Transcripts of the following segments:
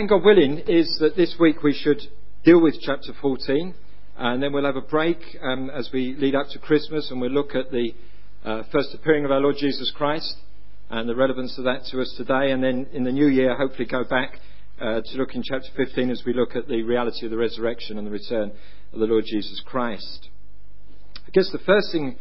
plan, God willing, is that this week we should deal with chapter 14, and then we'll have a break um, as we lead up to Christmas, and we'll look at the uh, first appearing of our Lord Jesus Christ and the relevance of that to us today, and then in the new year, hopefully go back uh, to look in chapter 15 as we look at the reality of the resurrection and the return of the Lord Jesus Christ. I guess the first thing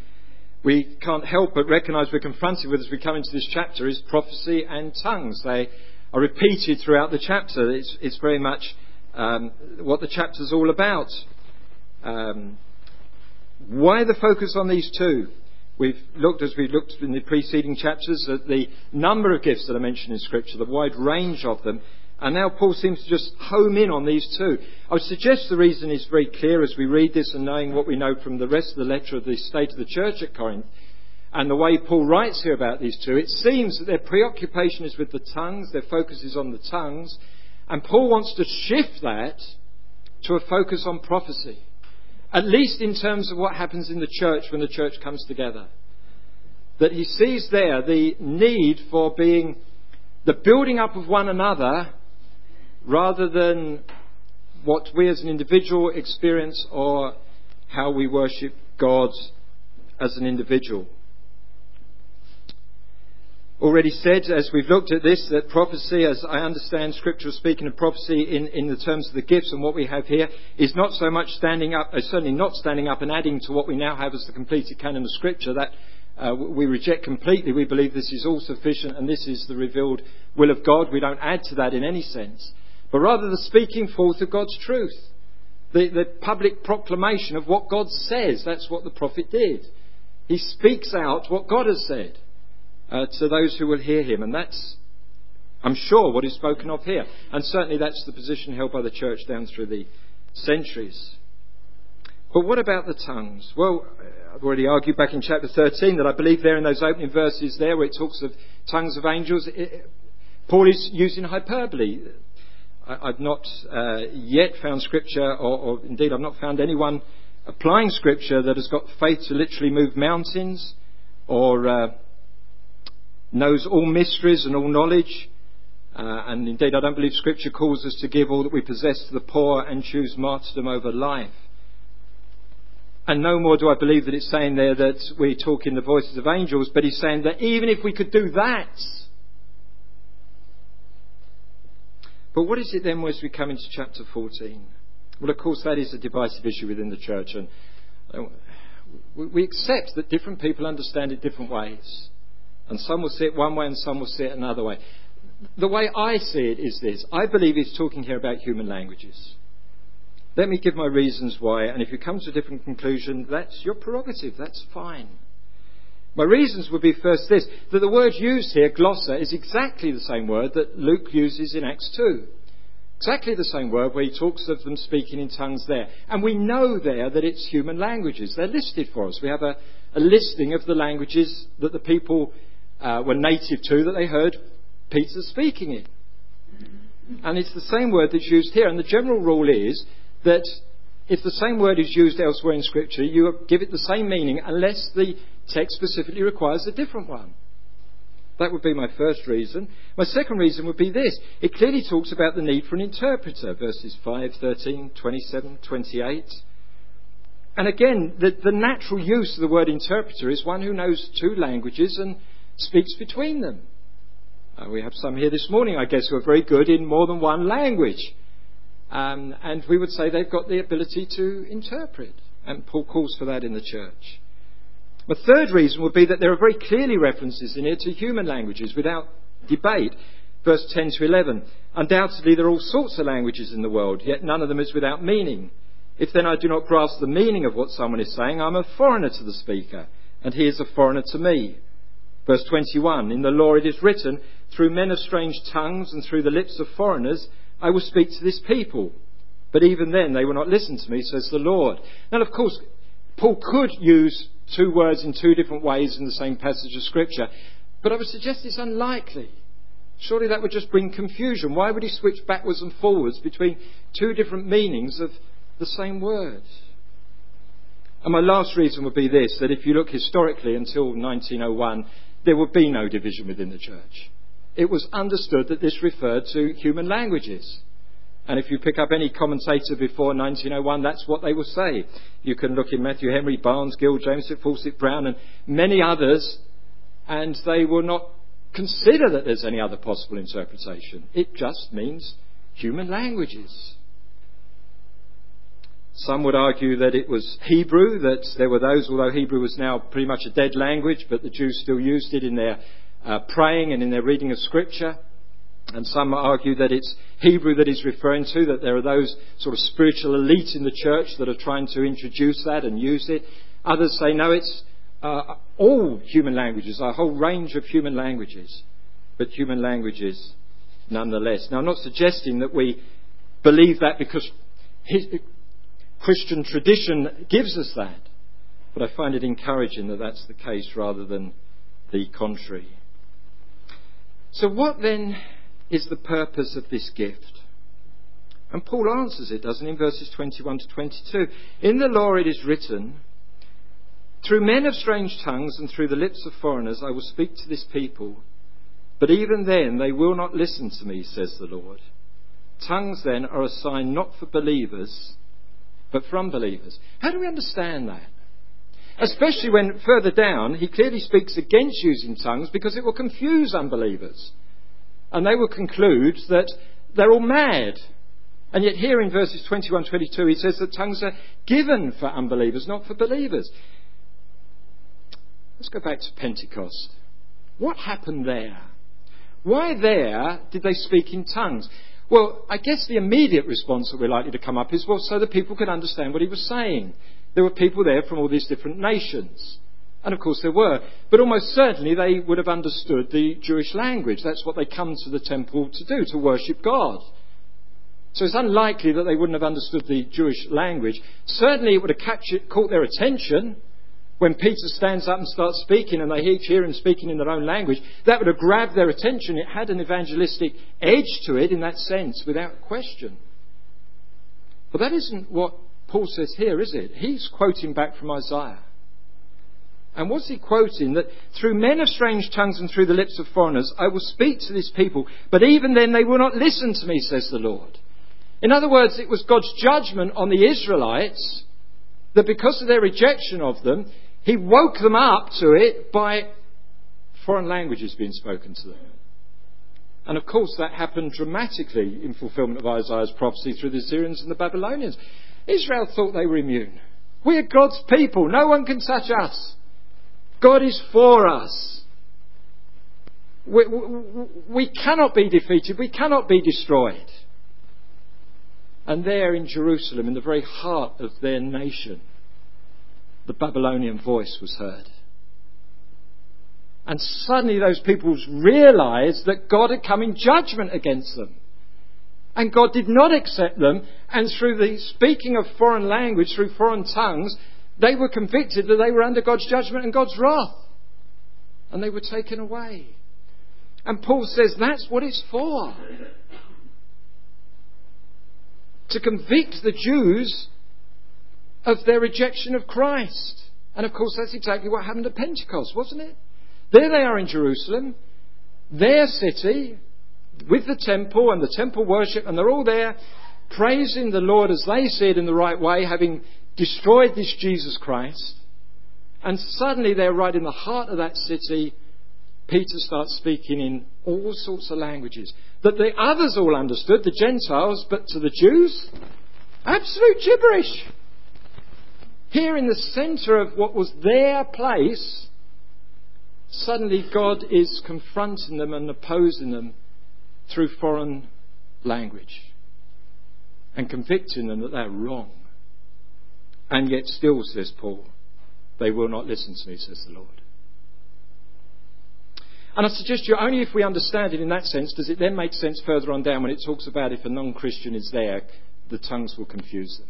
we can't help but recognize we're confronted with as we come into this chapter is prophecy and tongues. They are repeated throughout the chapter. It's, it's very much um, what the chapter is all about. Um, why the focus on these two? We've looked, as we've looked in the preceding chapters, at the number of gifts that are mentioned in Scripture, the wide range of them, and now Paul seems to just home in on these two. I would suggest the reason is very clear as we read this and knowing what we know from the rest of the letter of the state of the church at Corinth and the way Paul writes here about these two. It seems that their preoccupation is with the tongues, their focus is on the tongues, and Paul wants to shift that to a focus on prophecy. At least in terms of what happens in the church when the church comes together. That he sees there the need for being the building up of one another rather than what we as an individual experience or how we worship God as an individual. Already said, as we've looked at this, that prophecy, as I understand Scripture speaking of prophecy in, in the terms of the gifts and what we have here, is not so much standing up, uh, certainly not standing up and adding to what we now have as the completed canon of Scripture. That uh, we reject completely. We believe this is all sufficient and this is the revealed will of God. We don't add to that in any sense but rather the speaking forth of God's truth. The, the public proclamation of what God says. That's what the prophet did. He speaks out what God has said uh, to those who will hear him. And that's, I'm sure, what is spoken of here. And certainly that's the position held by the church down through the centuries. But what about the tongues? Well, I've already argued back in chapter 13 that I believe there in those opening verses there where it talks of tongues of angels, it, Paul is using hyperbole. I've not uh, yet found scripture, or, or, indeed I've not found anyone applying scripture that has got faith to literally move mountains or uh, knows all mysteries and all knowledge. Uh, and indeed, I don't believe scripture calls us to give all that we possess to the poor and choose martyrdom over life. And no more do I believe that it's saying there that we talk in the voices of angels, but he's saying that even if we could do that, But what is it then as we come into chapter 14? Well, of course, that is a divisive issue within the church, and uh, we accept that different people understand it different ways. And some will see it one way and some will see it another way. The way I see it is this I believe he's talking here about human languages. Let me give my reasons why, and if you come to a different conclusion, that's your prerogative, that's fine. My reasons would be first this that the word used here, glossa, is exactly the same word that Luke uses in Acts 2. Exactly the same word where he talks of them speaking in tongues there. And we know there that it's human languages. They're listed for us. We have a, a listing of the languages that the people uh, were native to that they heard Peter speaking in. And it's the same word that's used here. And the general rule is that if the same word is used elsewhere in Scripture, you give it the same meaning unless the text specifically requires a different one. That would be my first reason. My second reason would be this. It clearly talks about the need for an interpreter, verses 5, 13, 27, 28. And again, the, the natural use of the word interpreter is one who knows two languages and speaks between them. Uh, we have some here this morning, I guess, who are very good in more than one language. Um, and we would say they've got the ability to interpret. And Paul calls for that in the church. The third reason would be that there are very clearly references in here to human languages without debate. Verse 10 to 11. Undoubtedly, there are all sorts of languages in the world, yet none of them is without meaning. If then I do not grasp the meaning of what someone is saying, I'm a foreigner to the speaker, and he is a foreigner to me. Verse 21. In the law it is written, through men of strange tongues and through the lips of foreigners, I will speak to this people. But even then they will not listen to me, says the Lord. Now, of course, Paul could use two words in two different ways in the same passage of Scripture. But I would suggest it's unlikely. Surely that would just bring confusion. Why would he switch backwards and forwards between two different meanings of the same word? And my last reason would be this that if you look historically until 1901, there would be no division within the church. It was understood that this referred to human languages. And if you pick up any commentator before 1901, that's what they will say. You can look in Matthew Henry, Barnes, Gill, James Fausset Brown, and many others, and they will not consider that there's any other possible interpretation. It just means human languages. Some would argue that it was Hebrew, that there were those, although Hebrew was now pretty much a dead language, but the Jews still used it in their uh, praying and in their reading of Scripture. And some argue that it's Hebrew that he's referring to, that there are those sort of spiritual elite in the church that are trying to introduce that and use it. Others say, no, it's uh, all human languages, a whole range of human languages, but human languages nonetheless. Now, I'm not suggesting that we believe that because Christian tradition gives us that, but I find it encouraging that that's the case rather than the contrary. So, what then is the purpose of this gift? And Paul answers it, doesn't he, in verses 21 to 22. In the law it is written, Through men of strange tongues and through the lips of foreigners I will speak to this people, but even then they will not listen to me, says the Lord. Tongues then are a sign not for believers, but from believers. How do we understand that? Especially when further down he clearly speaks against using tongues because it will confuse unbelievers. And they will conclude that they're all mad. And yet, here in verses 21 22, he says that tongues are given for unbelievers, not for believers. Let's go back to Pentecost. What happened there? Why there did they speak in tongues? Well, I guess the immediate response that we're likely to come up is well, so that people could understand what he was saying. There were people there from all these different nations. And of course there were. But almost certainly they would have understood the Jewish language. That's what they come to the temple to do, to worship God. So it's unlikely that they wouldn't have understood the Jewish language. Certainly it would have captured, caught their attention when Peter stands up and starts speaking and they each hear him speaking in their own language. That would have grabbed their attention. It had an evangelistic edge to it in that sense, without question. But that isn't what Paul says here, is it? He's quoting back from Isaiah. And what's he quoting? That through men of strange tongues and through the lips of foreigners, I will speak to this people, but even then they will not listen to me, says the Lord. In other words, it was God's judgment on the Israelites that because of their rejection of them, He woke them up to it by foreign languages being spoken to them. And of course, that happened dramatically in fulfillment of Isaiah's prophecy through the Assyrians and the Babylonians. Israel thought they were immune. We are God's people. No one can touch us. God is for us. We, we, we, cannot be defeated. We cannot be destroyed. And there in Jerusalem, in the very heart of their nation, the Babylonian voice was heard. And suddenly those people realized that God had come in judgment against them. And God did not accept them. And through the speaking of foreign language, through foreign tongues, they were convicted that they were under God's judgment and God's wrath. And they were taken away. And Paul says that's what it's for. To convict the Jews of their rejection of Christ. And of course, that's exactly what happened at Pentecost, wasn't it? There they are in Jerusalem, their city, with the temple and the temple worship, and they're all there praising the Lord as they see it in the right way, having destroyed this Jesus Christ, and suddenly they're right in the heart of that city. Peter starts speaking in all sorts of languages that the others all understood, the Gentiles, but to the Jews, absolute gibberish. Here in the centre of what was their place, suddenly God is confronting them and opposing them through foreign language and convicting them that they're wrong. And yet, still, says Paul, they will not listen to me, says the Lord. And I suggest to you, only if we understand it in that sense does it then make sense further on down when it talks about if a non Christian is there, the tongues will confuse them.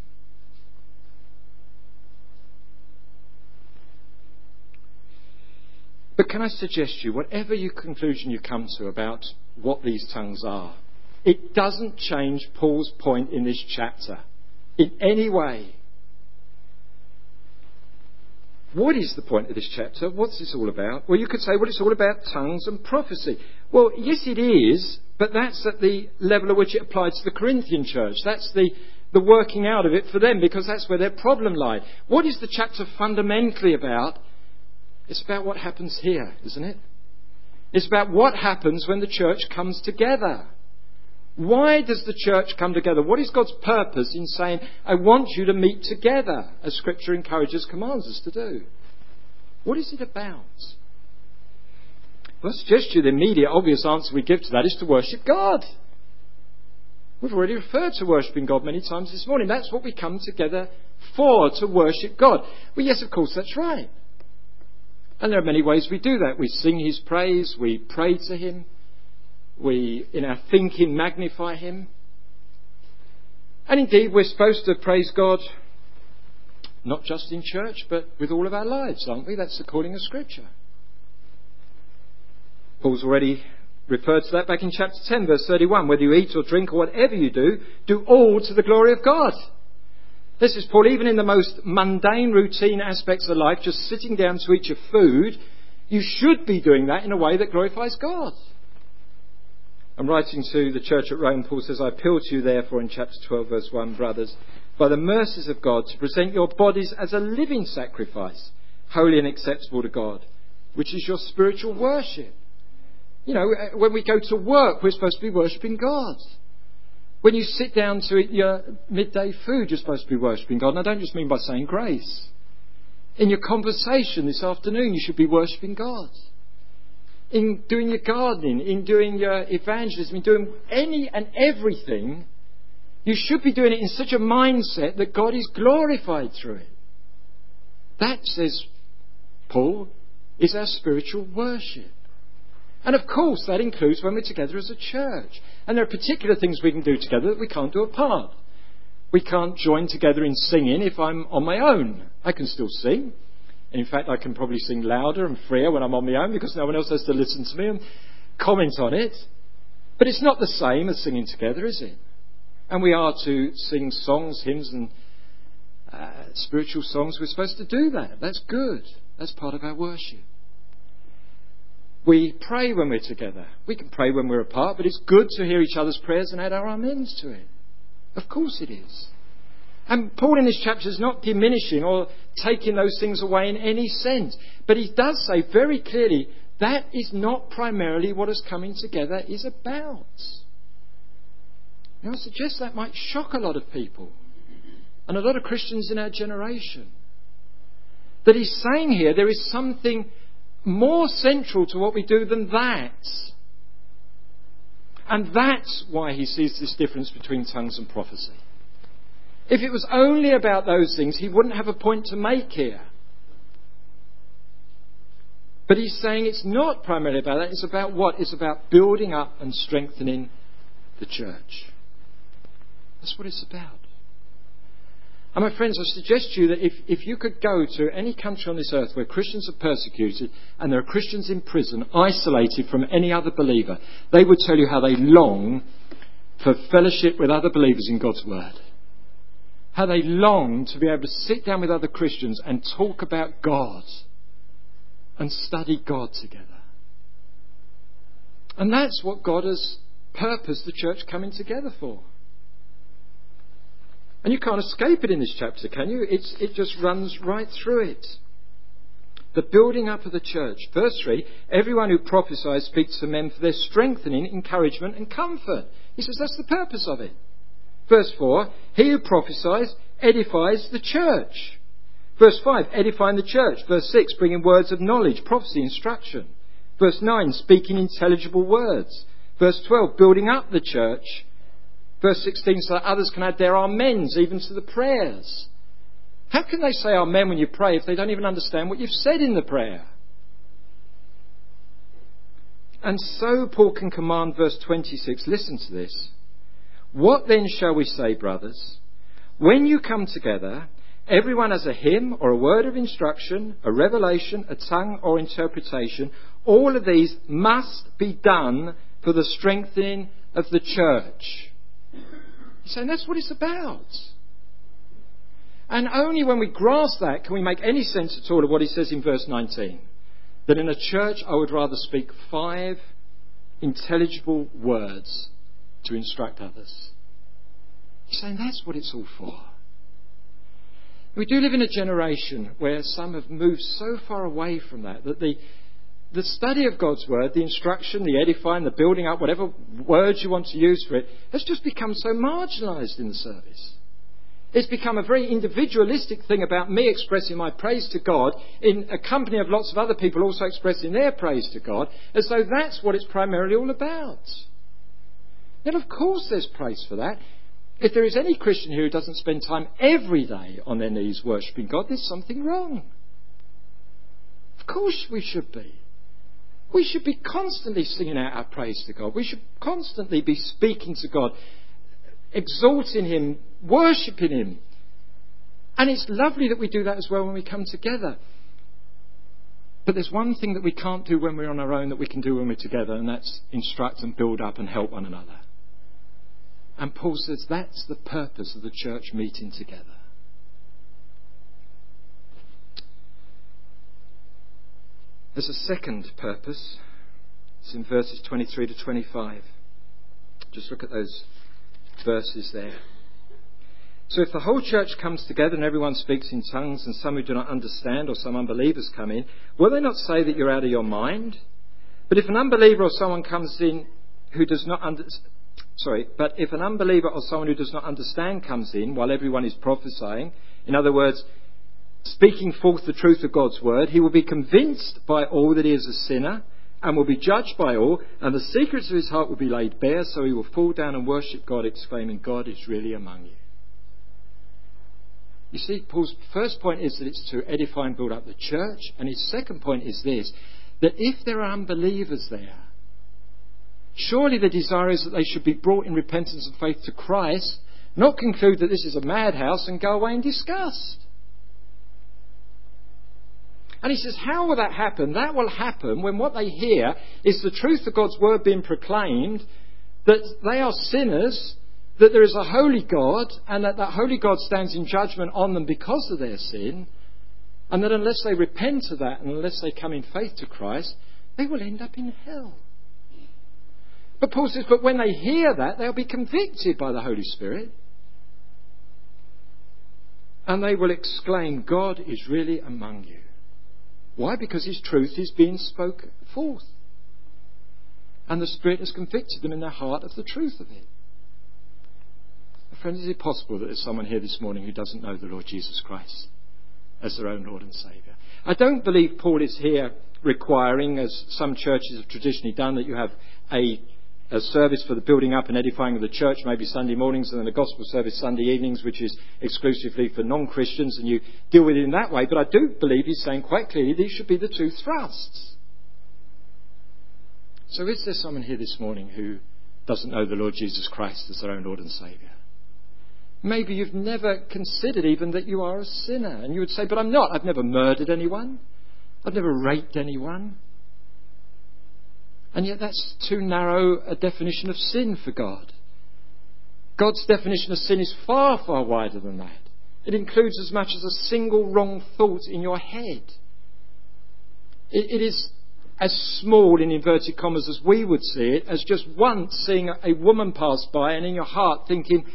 But can I suggest you, whatever your conclusion you come to about what these tongues are, it doesn't change Paul's point in this chapter in any way. what is the point of this chapter? What's this all about? Well, you could say, well, it's all about tongues and prophecy. Well, yes, it is, but that's at the level at which it applied to the Corinthian church. That's the, the working out of it for them because that's where their problem lied. What is the chapter fundamentally about? It's about what happens here, isn't it? It's about what happens when the church comes together. Why does the church come together? What is God's purpose in saying, I want you to meet together, as Scripture encourages, commands us to do? What is it about? Well, I suggest you the immediate, obvious answer we give to that is to worship God. We've already referred to worshipping God many times this morning. That's what we come together for, to worship God. Well, yes, of course, that's right. And there are many ways we do that. We sing His praise, we pray to Him, we, in our thinking, magnify Him. And indeed, we're supposed to praise God not just in church, but with all of our lives, aren't we? That's the calling of Scripture. Paul's already referred to that back in chapter 10, verse 31. Whether you eat or drink or whatever you do, do all to the glory of God. This is Paul, even in the most mundane, routine aspects of life, just sitting down to eat your food, you should be doing that in a way that glorifies God. I'm writing to the church at Rome, Paul says, I appeal to you therefore in chapter 12, verse 1, brothers, by the mercies of God, to present your bodies as a living sacrifice, holy and acceptable to God, which is your spiritual worship. You know, uh, when we go to work, we're supposed to be worshipping God. When you sit down to eat your midday food, you're supposed to be worshipping God. And I don't just mean by saying grace. In your conversation this afternoon, you should be worshipping God in doing your gardening, in doing your evangelism, in doing any and everything, you should be doing it in such a mindset that God is glorified through it. That, says Paul, is our spiritual worship. And of course, that includes when we're together as a church. And there are particular things we can do together that we can't do apart. We can't join together in singing if I'm on my own. I can still sing. In fact, I can probably sing louder and freer when I'm on my own because no one else has to listen to me and comment on it. But it's not the same as singing together, is it? And we are to sing songs, hymns, and uh, spiritual songs. We're supposed to do that. That's good. That's part of our worship. We pray when we're together. We can pray when we're apart, but it's good to hear each other's prayers and add our amens to it. Of course it is. And Paul in this chapter is not diminishing or taking those things away in any sense. But he does say very clearly that is not primarily what us coming together is about. Now, I suggest that might shock a lot of people and a lot of Christians in our generation. That he's saying here there is something more central to what we do than that. And that's why he sees this difference between tongues and prophecy. If it was only about those things, he wouldn't have a point to make here. But he's saying it's not primarily about that, it's about what? It's about building up and strengthening the church. That's what it's about. And my friends, I suggest to you that if, if you could go to any country on this earth where Christians are persecuted and there are Christians in prison, isolated from any other believer, they would tell you how they long for fellowship with other believers in God's Word how they long to be able to sit down with other Christians and talk about God and study God together. And that's what God has purposed the church coming together for. And you can't escape it in this chapter, can you? It's, it just runs right through it. The building up of the church. Verse 3 Everyone who prophesies speaks to men for their strengthening, encouragement, and comfort. He says that's the purpose of it. Verse 4 He who prophesies edifies the church. Verse 5 Edifying the church. Verse 6 Bringing words of knowledge, prophecy, instruction. Verse 9 Speaking intelligible words. Verse 12 Building up the church. Verse 16 So that others can add their amens even to the prayers. How can they say amen when you pray if they don't even understand what you've said in the prayer? And so Paul can command verse 26. Listen to this. What then shall we say, brothers? When you come together, everyone has a hymn or a word of instruction, a revelation, a tongue or interpretation. All of these must be done for the strengthening of the church. He's saying that's what it's about. And only when we grasp that can we make any sense at all of what he says in verse 19. That in a church I would rather speak five intelligible words to instruct others. He's saying that's what it's all for. We do live in a generation where some have moved so far away from that that the, the study of God's Word, the instruction, the edifying, the building up, whatever words you want to use for it, has just become so marginalised in the service. It's become a very individualistic thing about me expressing my praise to God in a company of lots of other people also expressing their praise to God, as though that's what it's primarily all about. And of course there's praise for that. If there is any Christian here who doesn't spend time every day on their knees worshipping God, there's something wrong. Of course we should be. We should be constantly singing out our praise to God. We should constantly be speaking to God, exalting Him, worshipping Him. And it's lovely that we do that as well when we come together. But there's one thing that we can't do when we're on our own that we can do when we're together, and that's instruct and build up and help one another. And Paul says that's the purpose of the church meeting together. There's a second purpose. It's in verses 23 to 25. Just look at those verses there. So if the whole church comes together and everyone speaks in tongues and some who do not understand or some unbelievers come in, will they not say that you're out of your mind? But if an unbeliever or someone comes in who does not understand, sorry, but if an unbeliever or someone who does not understand comes in while everyone is prophesying, in other words, speaking forth the truth of God's word, he will be convinced by all that he is a sinner and will be judged by all, and the secrets of his heart will be laid bare, so he will fall down and worship God, exclaiming, God is really among you. You see, Paul's first point is that it's to edify and build up the church, and his second point is this that if there are unbelievers there, surely the desire is that they should be brought in repentance and faith to Christ, not conclude that this is a madhouse and go away in disgust. And he says, How will that happen? That will happen when what they hear is the truth of God's word being proclaimed, that they are sinners that there is a holy God and that that holy God stands in judgment on them because of their sin, and that unless they repent of that and unless they come in faith to Christ, they will end up in hell. But Paul says, but when they hear that, they'll be convicted by the Holy Spirit. And they will exclaim, God is really among you. Why? Because His truth is being spoken forth. And the Spirit has convicted them in their heart of the truth of it. Friends, is it possible that there's someone here this morning who doesn't know the Lord Jesus Christ as their own Lord and Saviour? I don't believe Paul is here requiring, as some churches have traditionally done, that you have a, a service for the building up and edifying of the church, maybe Sunday mornings, and then a gospel service Sunday evenings, which is exclusively for non Christians, and you deal with it in that way. But I do believe he's saying quite clearly these should be the two thrusts. So, is there someone here this morning who doesn't know the Lord Jesus Christ as their own Lord and Saviour? Maybe you've never considered even that you are a sinner. And you would say, But I'm not. I've never murdered anyone. I've never raped anyone. And yet that's too narrow a definition of sin for God. God's definition of sin is far, far wider than that. It includes as much as a single wrong thought in your head. it, it is as small, in inverted commas, as we would see it, as just once seeing a woman pass by and in your heart thinking,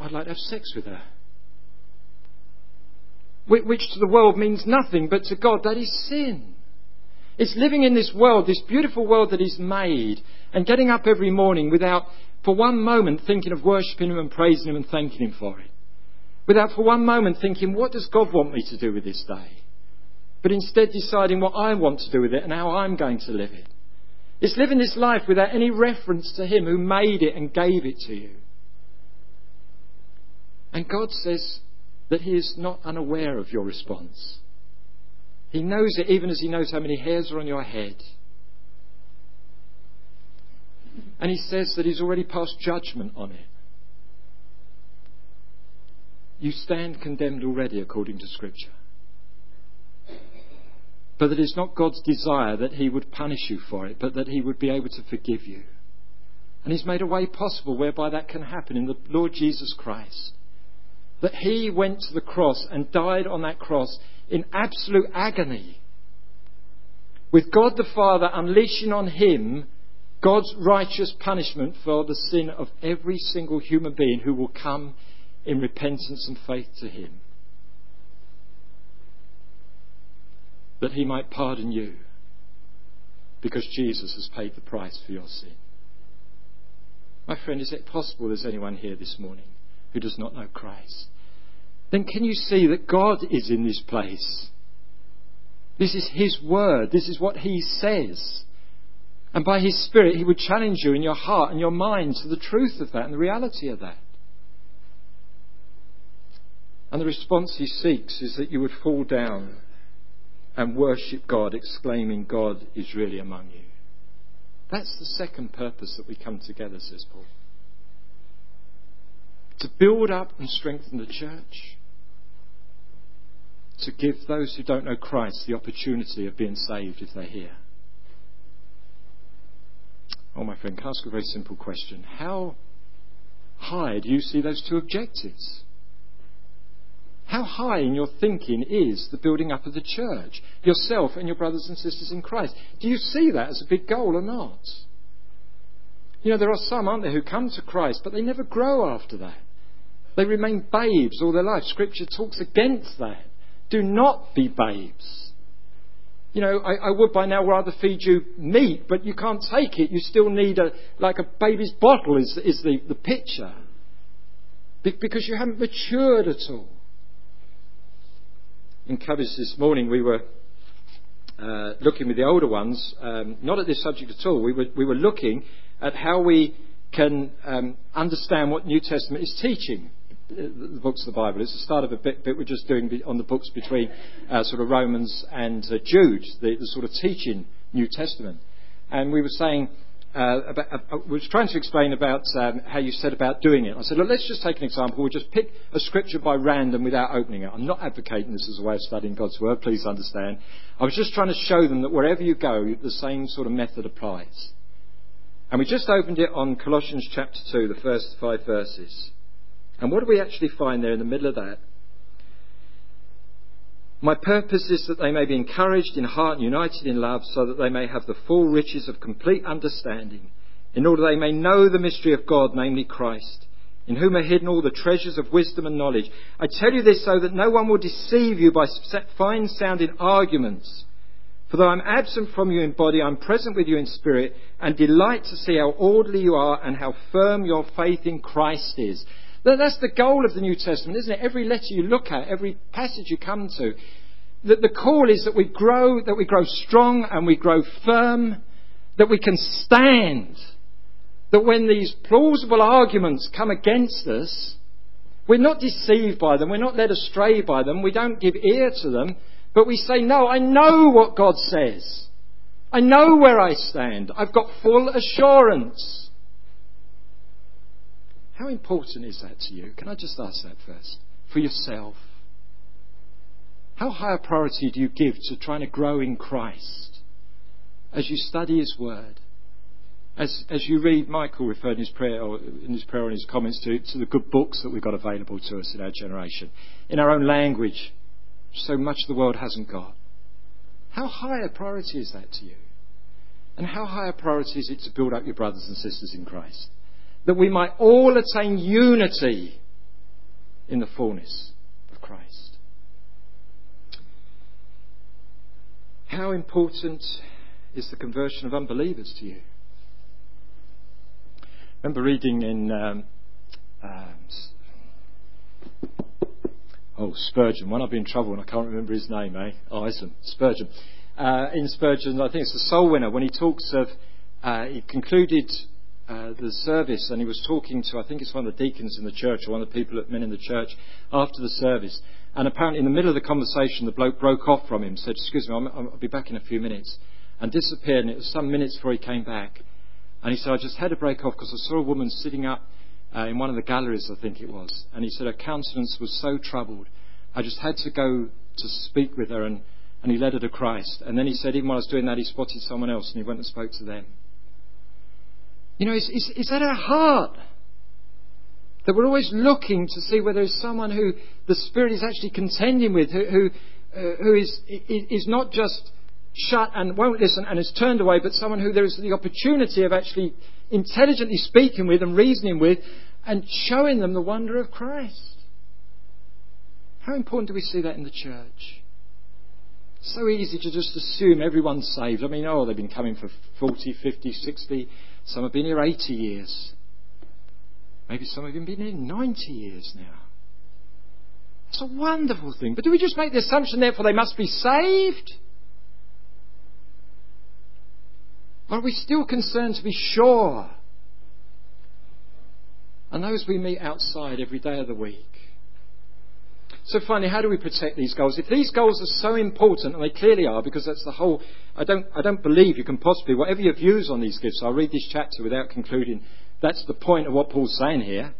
I'd like to have sex with her. Which to the world means nothing, but to God that is sin. It's living in this world, this beautiful world that He's made, and getting up every morning without for one moment thinking of worshipping Him and praising Him and thanking Him for it. Without for one moment thinking, what does God want me to do with this day? But instead deciding what I want to do with it and how I'm going to live it. It's living this life without any reference to Him who made it and gave it to you. And God says that He is not unaware of your response. He knows it even as He knows how many hairs are on your head. And He says that He's already passed judgment on it. You stand condemned already according to Scripture. But that it's not God's desire that He would punish you for it, but that He would be able to forgive you. And He's made a way possible whereby that can happen in the Lord Jesus Christ. that he went to the cross and died on that cross in absolute agony, with God the Father unleashing on him God's righteous punishment for the sin of every single human being who will come in repentance and faith to him. That he might pardon you because Jesus has paid the price for your sin. My friend, is it possible there's anyone here this morning who does not know Christ? Then can you see that God is in this place? This is His word. This is what He says. And by His Spirit, He would challenge you in your heart and your mind to the truth of that and the reality of that. And the response He seeks is that you would fall down and worship God, exclaiming, God is really among you. That's the second purpose that we come together, says Paul. To build up and strengthen the church. To give those who don't know Christ the opportunity of being saved if they're here. Oh, my friend, can I ask a very simple question? How high do you see those two objectives? How high in your thinking is the building up of the church, yourself and your brothers and sisters in Christ? Do you see that as a big goal or not? You know, there are some, aren't there, who come to Christ, but they never grow after that. They remain babes all their life. Scripture talks against that. Do not be babes. You know, I, I, would by now rather feed you meat, but you can't take it. You still need a, like a baby's bottle is, is the, the picture. Be, because you haven't matured at all in Cabbage this morning, we were uh, looking with the older ones, um, not at this subject at all. We were, we were looking at how we can um, understand what New Testament is teaching. The books of the Bible. It's the start of a bit, bit we're just doing on the books between uh, sort of Romans and uh, Jude, the, the sort of teaching New Testament. And we were saying uh, about, uh, was trying to explain about um, how you said about doing it. I said, look, let's just take an example. We'll just pick a scripture by random without opening it. I'm not advocating this as a way of studying God's Word, please understand. I was just trying to show them that wherever you go, the same sort of method applies. And we just opened it on Colossians chapter 2, the first five verses. And what do we actually find there in the middle of that? My purpose is that they may be encouraged in heart and united in love, so that they may have the full riches of complete understanding, in order they may know the mystery of God, namely Christ, in whom are hidden all the treasures of wisdom and knowledge. I tell you this so that no one will deceive you by fine sounding arguments. For though I'm absent from you in body, I'm present with you in spirit, and delight to see how orderly you are and how firm your faith in Christ is. That's the goal of the New Testament, isn't it? Every letter you look at, every passage you come to, that the call is that we grow, that we grow strong and we grow firm, that we can stand, that when these plausible arguments come against us, we're not deceived by them, we're not led astray by them, we don't give ear to them, but we say, no, I know what God says. I know where I stand. I've got full assurance. How important is that to you? Can I just ask that first? For yourself. How high a priority do you give to trying to grow in Christ as you study His Word? As, as you read, Michael referred in his prayer, or in his prayer and his comments to, to the good books that we've got available to us in our generation, in our own language, so much the world hasn't got. How high a priority is that to you? And how high a priority is it to build up your brothers and sisters in Christ? That we might all attain unity in the fullness of Christ. How important is the conversion of unbelievers to you? I remember reading in um, um, oh Spurgeon. When I've been in trouble and I can't remember his name, eh? Oh, Eisen, Spurgeon. Uh, in Spurgeon, I think it's the Soul Winner when he talks of. Uh, he concluded the service and he was talking to, I think it's one of the deacons in the church or one of the people, at men in the church after the service. And apparently in the middle of the conversation, the bloke broke off from him, said, excuse me, i will be back in a few minutes. And disappeared and it was some minutes before he came back. And he said, I just had to break off because I saw a woman sitting up uh, in one of the galleries, I think it was. And he said her countenance was so troubled. I just had to go to speak with her and, and he led her to Christ. And then he said, even while I was doing that, he spotted someone else and he went and spoke to them. You know, it's, it's, it's at our heart That we're always looking to see whether there's someone who the Spirit is actually contending with, who, who, uh, who is, is not just shut and won't listen and is turned away, but someone who there is the opportunity of actually intelligently speaking with and reasoning with and showing them the wonder of Christ. How important do we see that in the church? So easy to just assume everyone's saved. I mean, oh, they've been coming for 40, 50, 60. Some have been here 80 years. Maybe some have even been here 90 years now. It's a wonderful thing. But do we just make the assumption, therefore, they must be saved? Or are we still concerned to be sure? And those we meet outside every day of the week. So finally, how do we protect these goals? If these goals are so important, and they clearly are, because that's the whole, I don't, I don't believe you can possibly, whatever your views on these gifts, I'll read this chapter without concluding. That's the point of what Paul's saying here.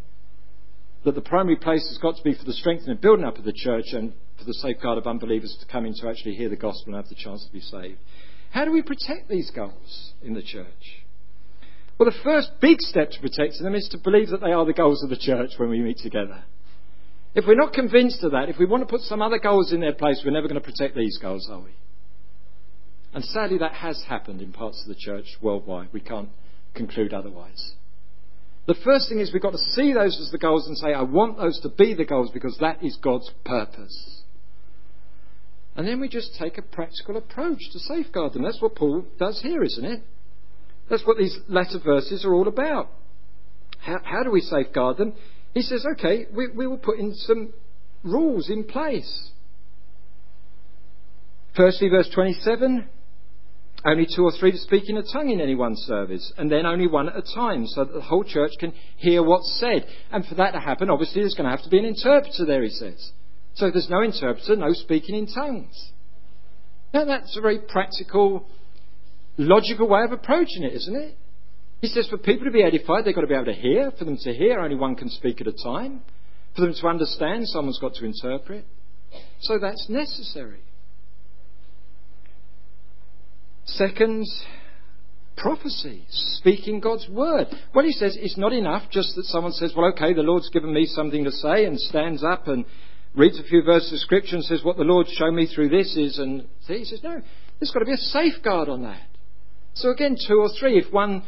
That the primary place has got to be for the strengthening and building up of the church and for the safeguard of unbelievers to come in to actually hear the gospel and have the chance to be saved. How do we protect these goals in the church? Well, the first big step to protecting them is to believe that they are the goals of the church when we meet together. If we're not convinced of that, if we want to put some other goals in their place, we're never going to protect these goals, are we? And sadly, that has happened in parts of the church worldwide. We can't conclude otherwise. The first thing is we've got to see those as the goals and say, I want those to be the goals because that is God's purpose. And then we just take a practical approach to safeguard them. That's what Paul does here, isn't it? That's what these latter verses are all about. How, how do we safeguard them? He says, okay, we, we will put in some rules in place. Firstly, verse 27 only two or three to speak in a tongue in any one service, and then only one at a time, so that the whole church can hear what's said. And for that to happen, obviously, there's going to have to be an interpreter there, he says. So if there's no interpreter, no speaking in tongues. Now, that's a very practical, logical way of approaching it, isn't it? He says for people to be edified, they've got to be able to hear. For them to hear, only one can speak at a time. For them to understand, someone's got to interpret. So that's necessary. Second, prophecy, speaking God's word. Well, he says it's not enough just that someone says, well, okay, the Lord's given me something to say and stands up and reads a few verses of scripture and says, what the Lord's shown me through this is, and he says, no, there's got to be a safeguard on that. So again, two or three. If one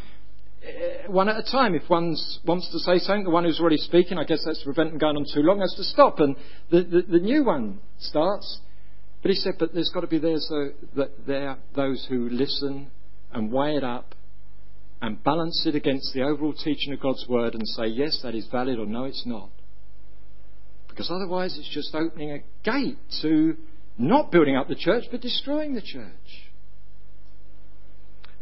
Uh, one at a time. If one wants to say something, the one who's already speaking, I guess that's to prevent them going on too long, has to stop, and the, the, the new one starts. But he said, but there's got to be so that there those who listen and weigh it up and balance it against the overall teaching of God's word and say, yes, that is valid, or no, it's not. Because otherwise, it's just opening a gate to not building up the church, but destroying the church.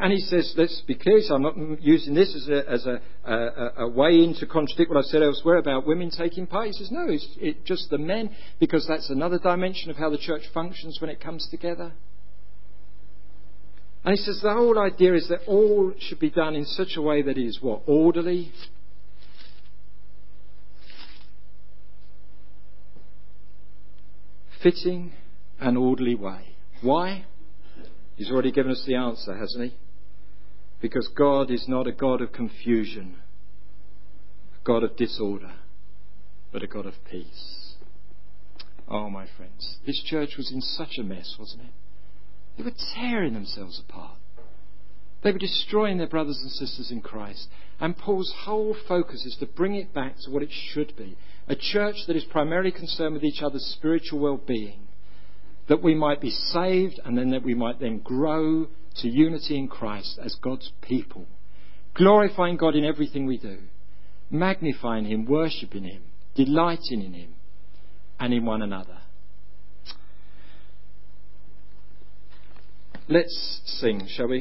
And he says, let's be clear, so I'm not using this as a, as a, a, a way in to contradict what I've said elsewhere about women taking part. He says, no, it's it, just the men, because that's another dimension of how the church functions when it comes together. And he says the whole idea is that all should be done in such a way that is what? Orderly. Fitting and orderly way. Why? He's already given us the answer, hasn't he? Because God is not a God of confusion, a God of disorder, but a God of peace. Oh, my friends, this church was in such a mess, wasn't it? They were tearing themselves apart. They were destroying their brothers and sisters in Christ. And Paul's whole focus is to bring it back to what it should be a church that is primarily concerned with each other's spiritual well being, that we might be saved and then that we might then grow to unity in Christ as God's people, glorifying God in everything we do, magnifying Him, worshipping Him, delighting in Him, and in one another. Let's sing, shall we?